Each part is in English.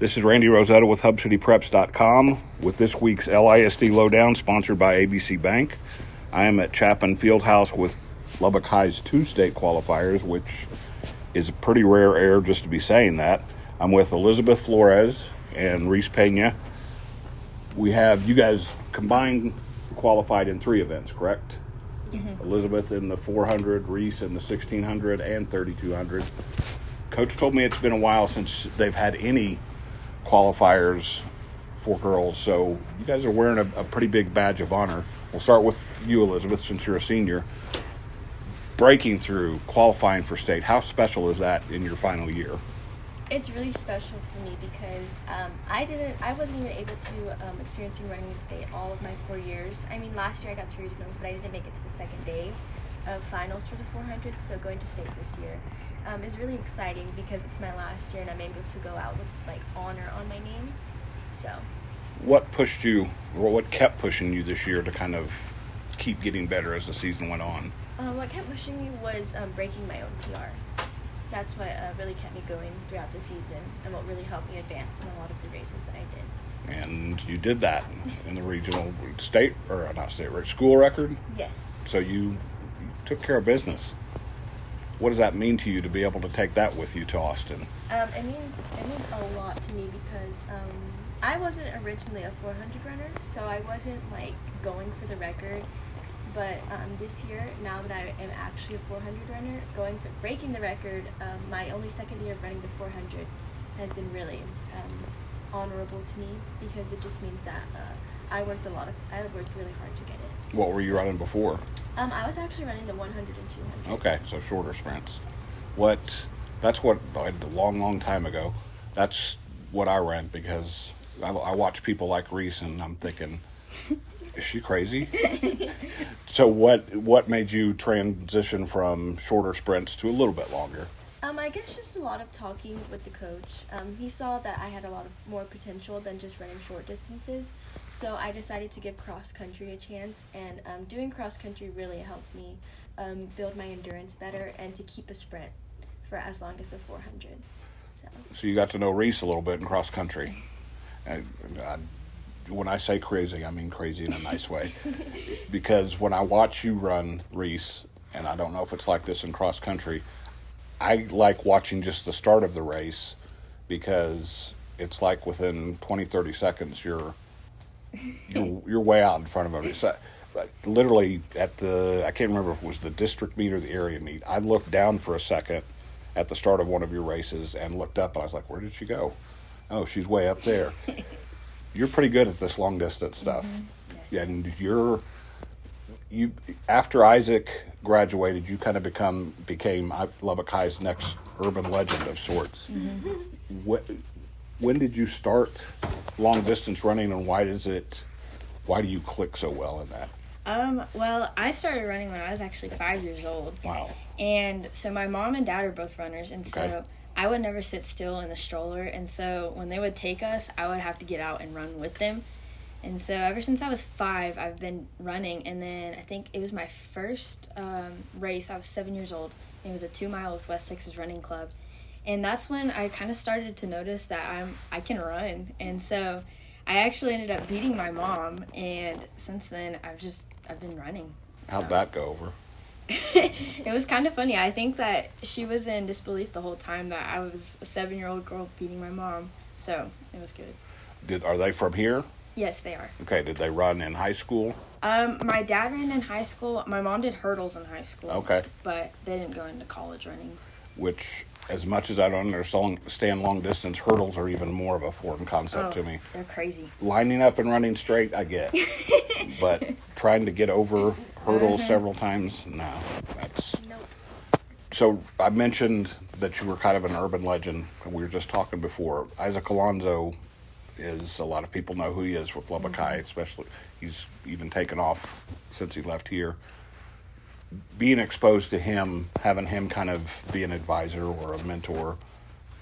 This is Randy Rosetta with HubCityPreps.com with this week's LISD Lowdown, sponsored by ABC Bank. I am at Chapin Fieldhouse with Lubbock High's two state qualifiers, which is a pretty rare air just to be saying that. I'm with Elizabeth Florez and Reese Pena. We have you guys combined qualified in three events, correct? Mm-hmm. Elizabeth in the 400, Reese in the 1600 and 3200. Coach told me it's been a while since they've had any qualifiers for girls, so you guys are wearing a, a pretty big badge of honor. We'll start with you, Elizabeth, since you're a senior. Breaking through, qualifying for state, how special is that in your final year? It's really special for me because um, I didn't, I wasn't even able to um, experiencing running in state all of my four years. I mean, last year I got to regionals, but I didn't make it to the second day of finals for the 400. So going to state this year um, is really exciting because it's my last year and I'm able to go out with like honor on my name. So What pushed you, or what kept pushing you this year to kind of keep getting better as the season went on? uh, what kept pushing me was um, breaking my own PR. That's what uh, really kept me going throughout the season and what really helped me advance in a lot of the races that I did. And you did that in the regional state, or not state, school record. Yes. So you, you took care of business. What does that mean to you to be able to take that with you to Austin? Um, it means it means a lot to me because um, I wasn't originally a 400 runner, so I wasn't like going for the record. But um, this year, now that I am actually a 400 runner, going for breaking the record, um, my only second year of running the 400 has been really um, honorable to me because it just means that uh, I worked a lot of I worked really hard to get it. What were you running before? Um, I was actually running the 100 and 200. Okay, so shorter sprints. What? That's what I did a long, long time ago. That's what I ran because I, I watch people like Reese, and I'm thinking, is she crazy? so what? What made you transition from shorter sprints to a little bit longer? Um, I guess just a lot of talking with the coach. Um, he saw that I had a lot of more potential than just running short distances, so I decided to give cross country a chance. And um, doing cross country really helped me um, build my endurance better and to keep a sprint for as long as a 400. So So you got to know Reese a little bit in cross country. And I, when I say crazy, I mean crazy in a nice way. because when I watch you run Reese, and I don't know if it's like this in cross country, I like watching just the start of the race because it's like within 20, 30 seconds you're you're, you're way out in front of everybody. So, literally at the I can't remember if it was the district meet or the area meet. I looked down for a second at the start of one of your races and looked up and I was like, "Where did she go?" Oh, she's way up there. you're pretty good at this long distance stuff, mm-hmm. yes. and you're you after Isaac graduated, you kind of become became I- Lubbock High's next urban legend of sorts. What, when did you start long distance running, and why does it? Why do you click so well in that? Um, well, I started running when I was actually five years old. Wow. And so my mom and dad are both runners, and so I would never sit still in the stroller. And so when they would take us, I would have to get out and run with them. And so ever since I was five, I've been running. And then I think it was my first um, race. I was seven years old. It was a two mile with West Texas Running Club. And that's when I kind of started to notice that I'm I can run. And so I actually ended up beating my mom. And since then, I've just I've been running. How'd So- that go over? it was kind of funny. I think that she was in disbelief the whole time that I was a seven year old girl beating my mom. So it was good. Did are they from here? Yes, they are. Okay. Did they run in high school? Um, my dad ran in high school. My mom did hurdles in high school. Okay. But they didn't go into college running. Which, as much as I don't understand long distance, hurdles are even more of a foreign concept to me. they're crazy. lining up and running straight, I get. but trying to get over hurdles several times, no. That's nope. so. I mentioned that you were kind of an urban legend. We were just talking before. Isaac Alonso is a lot of people know who he is with Lubbock High, mm-hmm. especially he's even taken off since he left here. Being exposed to him, having him kind of be an advisor or a mentor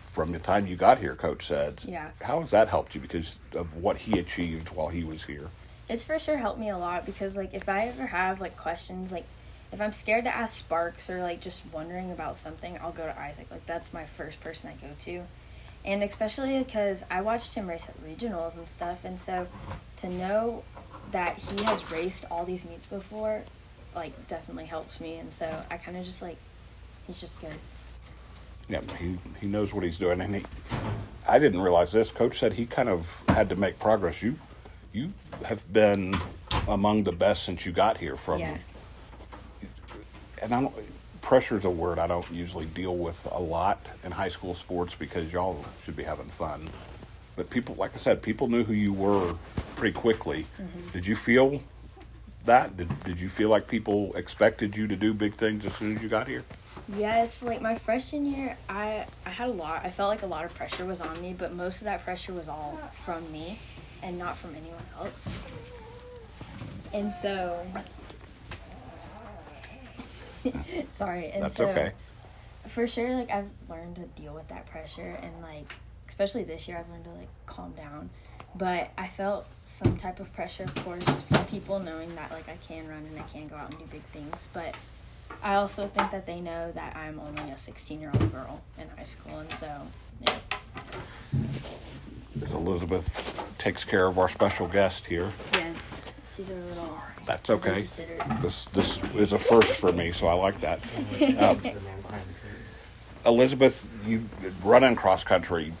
from the time you got here, Coach said. Yeah. How has that helped you because of what he achieved while he was here? It's for sure helped me a lot because like if I ever have like questions like if I'm scared to ask Sparks or like just wondering about something, I'll go to Isaac. Like that's my first person I go to. And especially because I watched him race at regionals and stuff, and so to know that he has raced all these meets before, like definitely helps me, and so I kind of just like he's just good. Yeah, he he knows what he's doing, and he. I didn't realize this. Coach said he kind of had to make progress. You, you have been among the best since you got here. From, Yeah. and I don't. Pressure's a word I don't usually deal with a lot in high school sports because y'all should be having fun. But people, like I said, people knew who you were pretty quickly. Mm-hmm. Did you feel that? Did Did you feel like people expected you to do big things as soon as you got here? Yes, like my freshman year, I I had a lot. I felt like a lot of pressure was on me, but most of that pressure was all from me, and not from anyone else. And so, sorry. And That's so, okay. For sure, like I've learned to deal with that pressure, and like especially this year, I've learned to like calm down. But I felt some type of pressure, of course, from people knowing that like I can run and I can go out and do big things, but. I also think that they know that I'm only a 16 year old girl in high school, and so yeah. As Elizabeth takes care of our special guest here. Yes, she's a little. That's okay. This this is a first for me, so I like that. Um, Elizabeth, you run in cross country.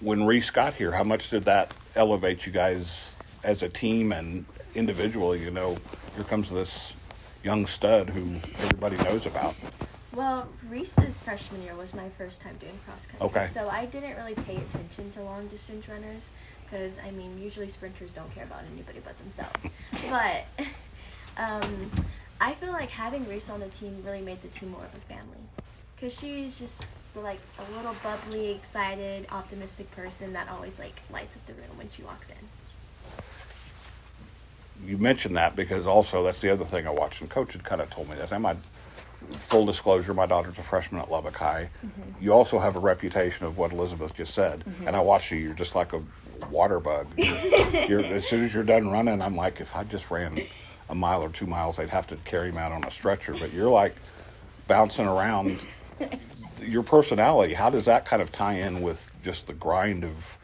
When Reese got here, how much did that elevate you guys as a team and individually? You know, here comes this young stud who everybody knows about. Well, Reese's freshman year was my first time doing cross country. Okay. So I didn't really pay attention to long distance runners because I mean usually sprinters don't care about anybody but themselves. but um, I feel like having Reese on the team really made the team more of a family because she's just like a little bubbly, excited, optimistic person that always like lights up the room when she walks in. You mentioned that because also that's the other thing I watched, and Coach had kind of told me this. My full disclosure, my daughter's a freshman at Lubbock High. You also have a reputation of what Elizabeth just said, and I watch you. You're just like a water bug. You're, you're, as soon as you're done running, I'm like, if I just ran a mile or two miles, they'd have to carry him out on a stretcher. But you're like bouncing around. Your personality, how does that kind of tie in with just the grind of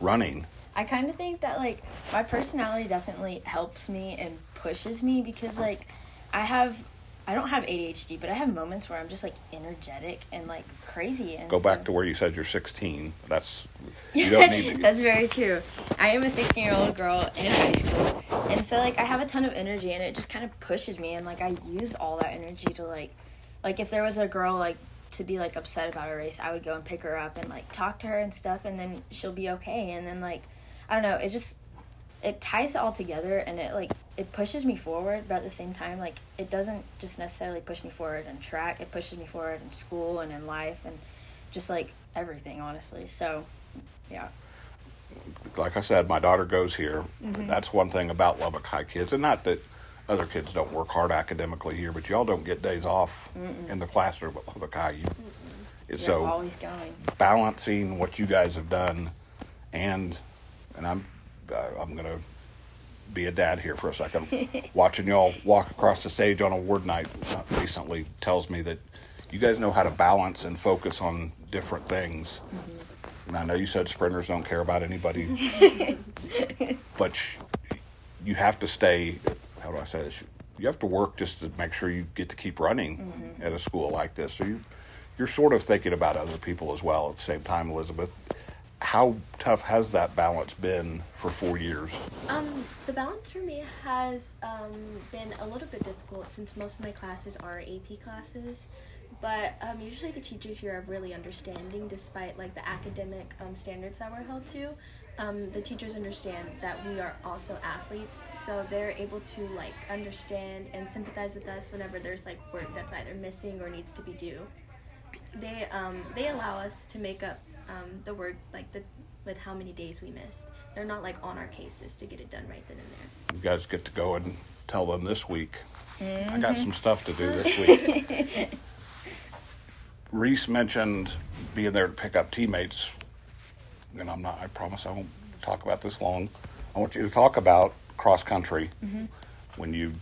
running? I kind of think that like my personality definitely helps me and pushes me because like I have I don't have ADHD, but I have moments where I'm just like energetic and like crazy. And Go so- back to where you said you're 16. That's you don't need to. That's very true. I am a 16 year old girl in high school, and so like I have a ton of energy, and it just kind of pushes me, and like I use all that energy to like, like if there was a girl like to be like upset about a race, I would go and pick her up and like talk to her and stuff, and then she'll be okay, and then like I don't know, it just it ties it all together, and it like it pushes me forward, but at the same time like it doesn't just necessarily push me forward in track, it pushes me forward in school and in life and just like everything honestly. So yeah. like I said, my daughter goes here. Mm-hmm. That's one thing about Lubbock High kids, and not that other kids don't work hard academically here, but y'all don't get days off in the classroom at Lubbock High. You, it's so always going. balancing what you guys have done, and and I'm I'm gonna be a dad here for a second. Watching y'all walk across the stage on award night uh, recently tells me that you guys know how to balance and focus on different things. And I know you said sprinters don't care about anybody, but sh- you have to stay. How do I say this? You have to work just to make sure you get to keep running at a school like this. So you, you're sort of thinking about other people as well at the same time, Elizabeth. How tough has that balance been for four years? Um, the balance for me has um, been a little bit difficult since most of my classes are AP classes. But um, usually the teachers here are really understanding despite like the academic um, standards that we're held to. Um, the teachers understand that we are also athletes, so they're able to like understand and sympathize with us whenever there's like work that's either missing or needs to be due. They um, they allow us to make up um, the work like the with how many days we missed. They're not like on our cases to get it done right then and there. You guys get to go and tell them this week. I got some stuff to do this week. Reese mentioned being there to pick up teammates, and I'm not. I promise I won't talk about this long. I want you to talk about cross country when you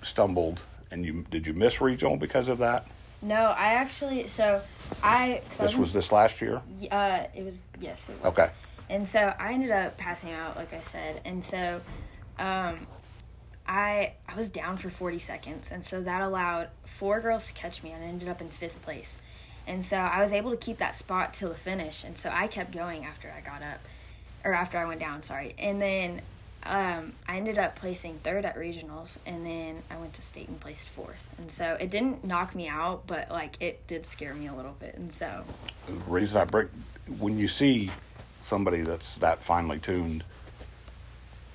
stumbled and you did you miss regional because of that? No, I actually so I so I This was this last year. uh, it was yes, it was. Okay. And so I ended up passing out, like I said, and so, um, I I was down for forty seconds, and so that allowed four girls to catch me, and I ended up in fifth place, and so I was able to keep that spot till the finish, and so I kept going after I got up, or after I went down, sorry, and then. Um, I ended up placing third at regionals, and then I went to state and placed fourth. And so it didn't knock me out, but like it did scare me a little bit. And so The reason I break when you see somebody that's that finely tuned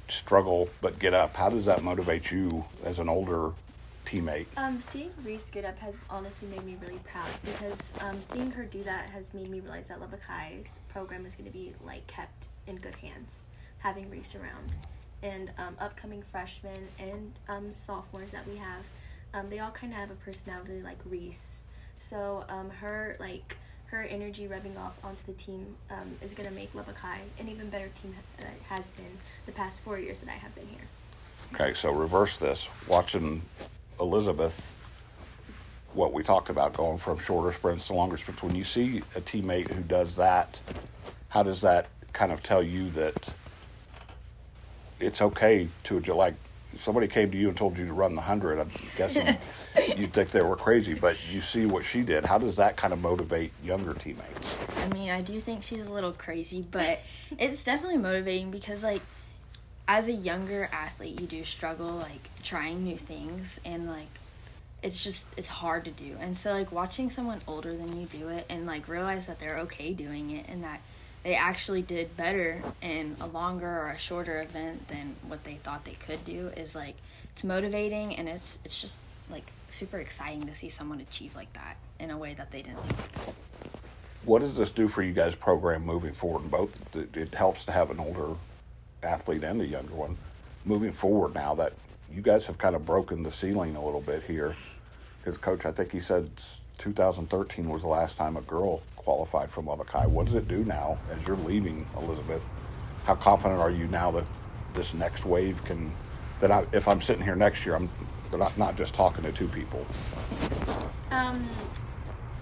struggle but get up, how does that motivate you as an older teammate? Um, seeing Reese get up has honestly made me really proud because um, seeing her do that has made me realize that Lubbock High's program is going to be like kept in good hands, having Reese around, and um, upcoming freshmen and um, sophomores that we have, um, they all kind of have a personality like Reese. So um, her like her energy rubbing off onto the team um, is to make High an even better team than it has been the past four years that I have been here. Okay, so reverse this. Watching Elizabeth, what we talked about going from shorter sprints to longer sprints. When you see a teammate who does that, how does that kind of tell you that it's okay to? Like somebody came to you and told you to run the hundred, I'm guessing you'd think they were crazy. But you see what she did. How does that kind of motivate younger teammates? I mean, I do think she's a little crazy, but it's definitely motivating because, like, as a younger athlete, you do struggle, like, trying new things, and, like, it's just, it's hard to do. And so, like, watching someone older than you do it and, like, realize that they're okay doing it and that they actually did better in a longer or a shorter event than what they thought they could do is, like, it's motivating and it's, it's just, like, super exciting to see someone achieve like that in a way that they didn't. What does this do for you guys' program moving forward? In both, it helps to have an older athlete and a younger one. Moving forward, now that you guys have kind of broken the ceiling a little bit here, because coach, I think he said 2013 was the last time a girl qualified from Lubbock High. What does it do now as you're leaving, Elizabeth? How confident are you now that this next wave can? That I, if I'm sitting here next year, I'm not not just talking to two people. Um,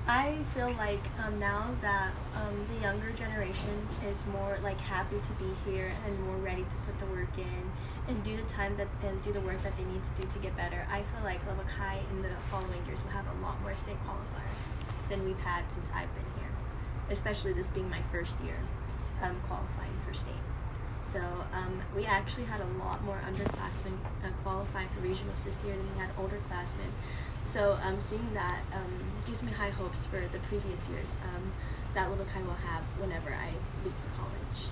I feel like um, now that um, the younger generation is more like happy to be here and more ready to put the work in and do the time that and do the work that they need to do to get better. I feel like High in the following years will have a lot more state qualifiers than we've had since I've been here, especially this being my first year um, qualifying for state. So um, we actually had a lot more underclassmen uh, qualify for regionals this year than we had older classmen. So um, seeing that um, gives me high hopes for the previous years um, that Lubbock High will have whenever I leave for college.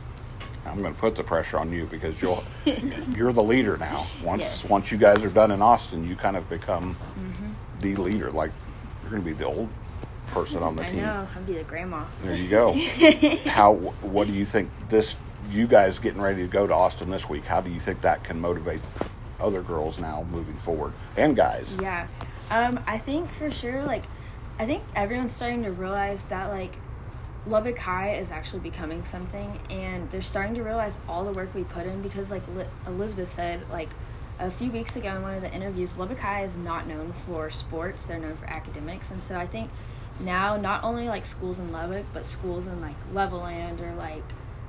I'm going to put the pressure on you because you'll you're the leader now. Once Yes. once you guys are done in Austin, you kind of become the leader. Like you're going to be the old person on the I team. I know, I'd be the grandma. There you go. how what do you think this you guys getting ready to go to Austin this week? How do you think that can motivate other girls now moving forward and guys? Yeah. Um, I think for sure, like, I think everyone's starting to realize that, like, Lubbock High is actually becoming something, and they're starting to realize all the work we put in because, like Li- Elizabeth said, like, a few weeks ago in one of the interviews, Lubbock High is not known for sports, they're known for academics. And so I think now, not only like schools in Lubbock, but schools in like Levelland or like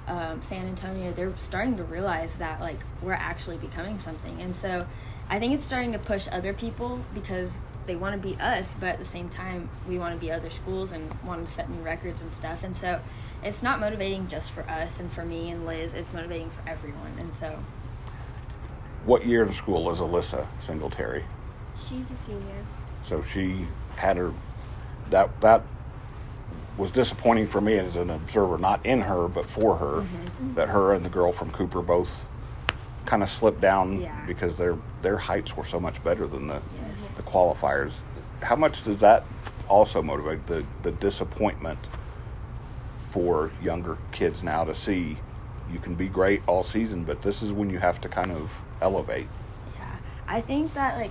um, San Antonio, they're starting to realize that like we're actually becoming something. And so I think it's starting to push other people because they want to be us, but at the same time, we want to be other schools and want to set new records and stuff. And so it's not motivating just for us and for me and Liz, it's motivating for everyone. And so What year of school is Alyssa Singletary? She's a senior. So she had her that that was disappointing for me as an observer, not in her but for her, mm-hmm. that her and the girl from Cooper both kind of slipped down Yeah. because their their heights were so much better than the Yes. the qualifiers. How much does that also motivate the the disappointment for younger kids now to see you can be great all season, but this is when you have to kind of elevate. Yeah, I think that like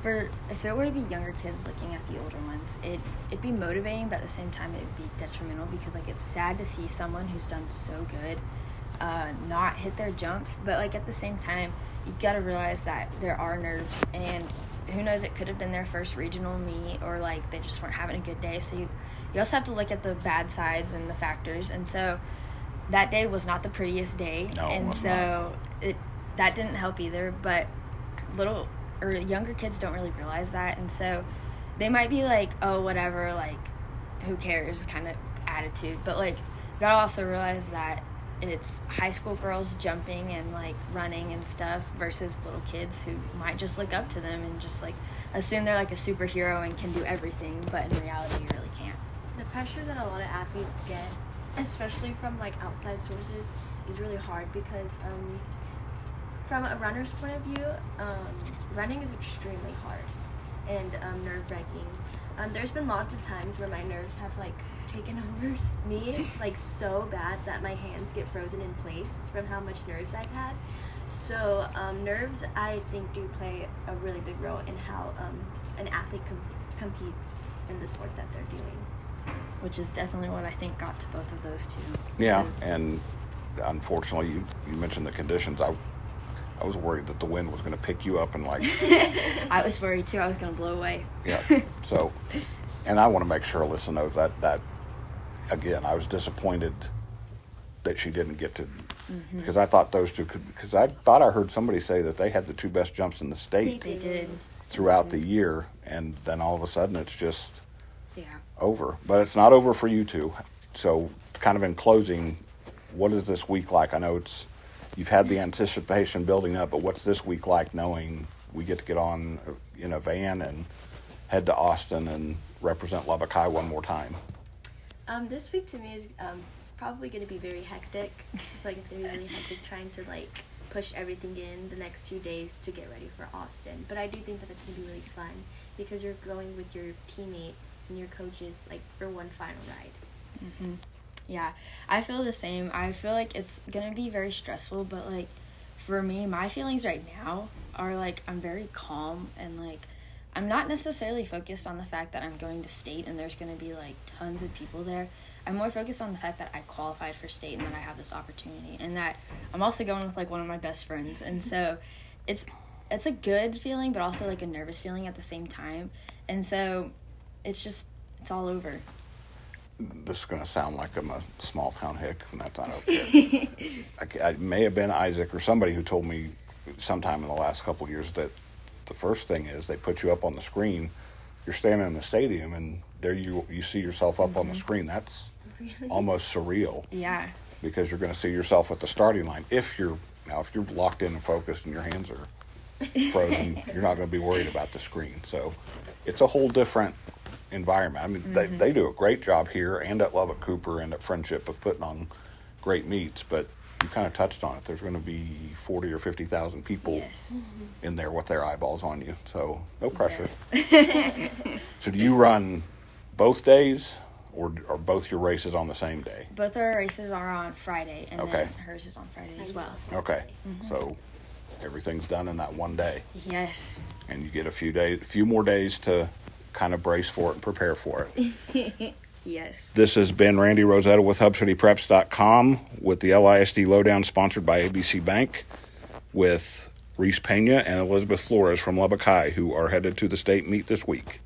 for if it were to be younger kids looking at the older ones, it it'd be motivating, but at the same time it'd be detrimental because like it's sad to see someone who's done so good uh, not hit their jumps, but like at the same time you got to realize that there are nerves and who knows? It could have been their first regional meet, or like they just weren't having a good day. So you, you also have to look at the bad sides and the factors. And so that day was not the prettiest day, No, and so it that didn't help either. But little or younger kids don't really realize that, and so they might be like, "Oh, whatever," like who cares kind of attitude. But like you gotta also realize that it's high school girls jumping and like running and stuff versus little kids who might just look up to them and just like assume they're like a superhero and can do everything, but in reality you really can't. The pressure that a lot of athletes get, especially from like outside sources, is really hard because um, from a runner's point of view, um, running is extremely hard and um, nerve wracking. Um, there's been lots of times where my nerves have like taken over me like so bad that my hands get frozen in place from how much nerves I've had. So um, nerves, I think, do play a really big role in how um, an athlete com- competes in the sport that they're doing. Which is definitely what I think got to both of those two. Yeah, and unfortunately, you, you mentioned the conditions. I I was worried that the wind was going to pick you up and like I was worried too. I was gonna blow away. yeah. So, and I want to make sure Alyssa knows that that again, I was disappointed that she didn't get to mm-hmm. because I thought those two could because I thought I heard somebody say that they had the two best jumps in the state They did. throughout mm-hmm. the year, and then all of a sudden it's just Yeah. over. But it's not over for you two. So, kind of in closing, what is this week like? I know it's you've had the anticipation building up, but what's this week like knowing we get to get on in a van and head to Austin and represent Lubbock High one more time? Um, this week to me is um, probably going to be very hectic. I feel like it's going to be really hectic trying to like push everything in the next two days to get ready for Austin. But I do think that it's going to be really fun because you're going with your teammate and your coaches like for one final ride. Yeah, I feel the same. I feel like it's gonna be very stressful, but like for me, my feelings right now are like I'm very calm and like I'm not necessarily focused on the fact that I'm going to state and there's gonna be like tons of people there. I'm more focused on the fact that I qualified for state and that I have this opportunity and that I'm also going with like one of my best friends and so it's it's a good feeling but also like a nervous feeling at the same time and so it's just it's all over This is going to sound like I'm a small town hick, and that's not okay. I, I may have been Isaac or somebody who told me sometime in the last couple of years that the first thing is they put you up on the screen. You're standing in the stadium, and there you you see yourself up on the mm-hmm. screen. That's almost surreal yeah because you're going to see yourself at the starting line. If you're now, if you're locked in and focused, and your hands are frozen, you're not going to be worried about the screen. So it's a whole different environment. I mean, they, mm-hmm. they do a great job here and at Lubbock Cooper and at Friendship of putting on great meets, but you kind of touched on it. There's going to be 40 or 50,000 people yes mm-hmm. in there with their eyeballs on you. So no pressure. Yes. So do you run both days or are both your races on the same day? Both our races are on Friday, and Okay. then hers is on Friday as Mine's well. also Okay. Mm-hmm. So everything's done in that one day. Yes. and you get a few days, a few more days to kind of brace for it and prepare for it. Yes. this has been Randy Rosetta with HubCityPreps.com with the LISD Lowdown sponsored by ABC Bank with Reese Pena and Elizabeth Florez from Lubbock High who are headed to the state meet this week.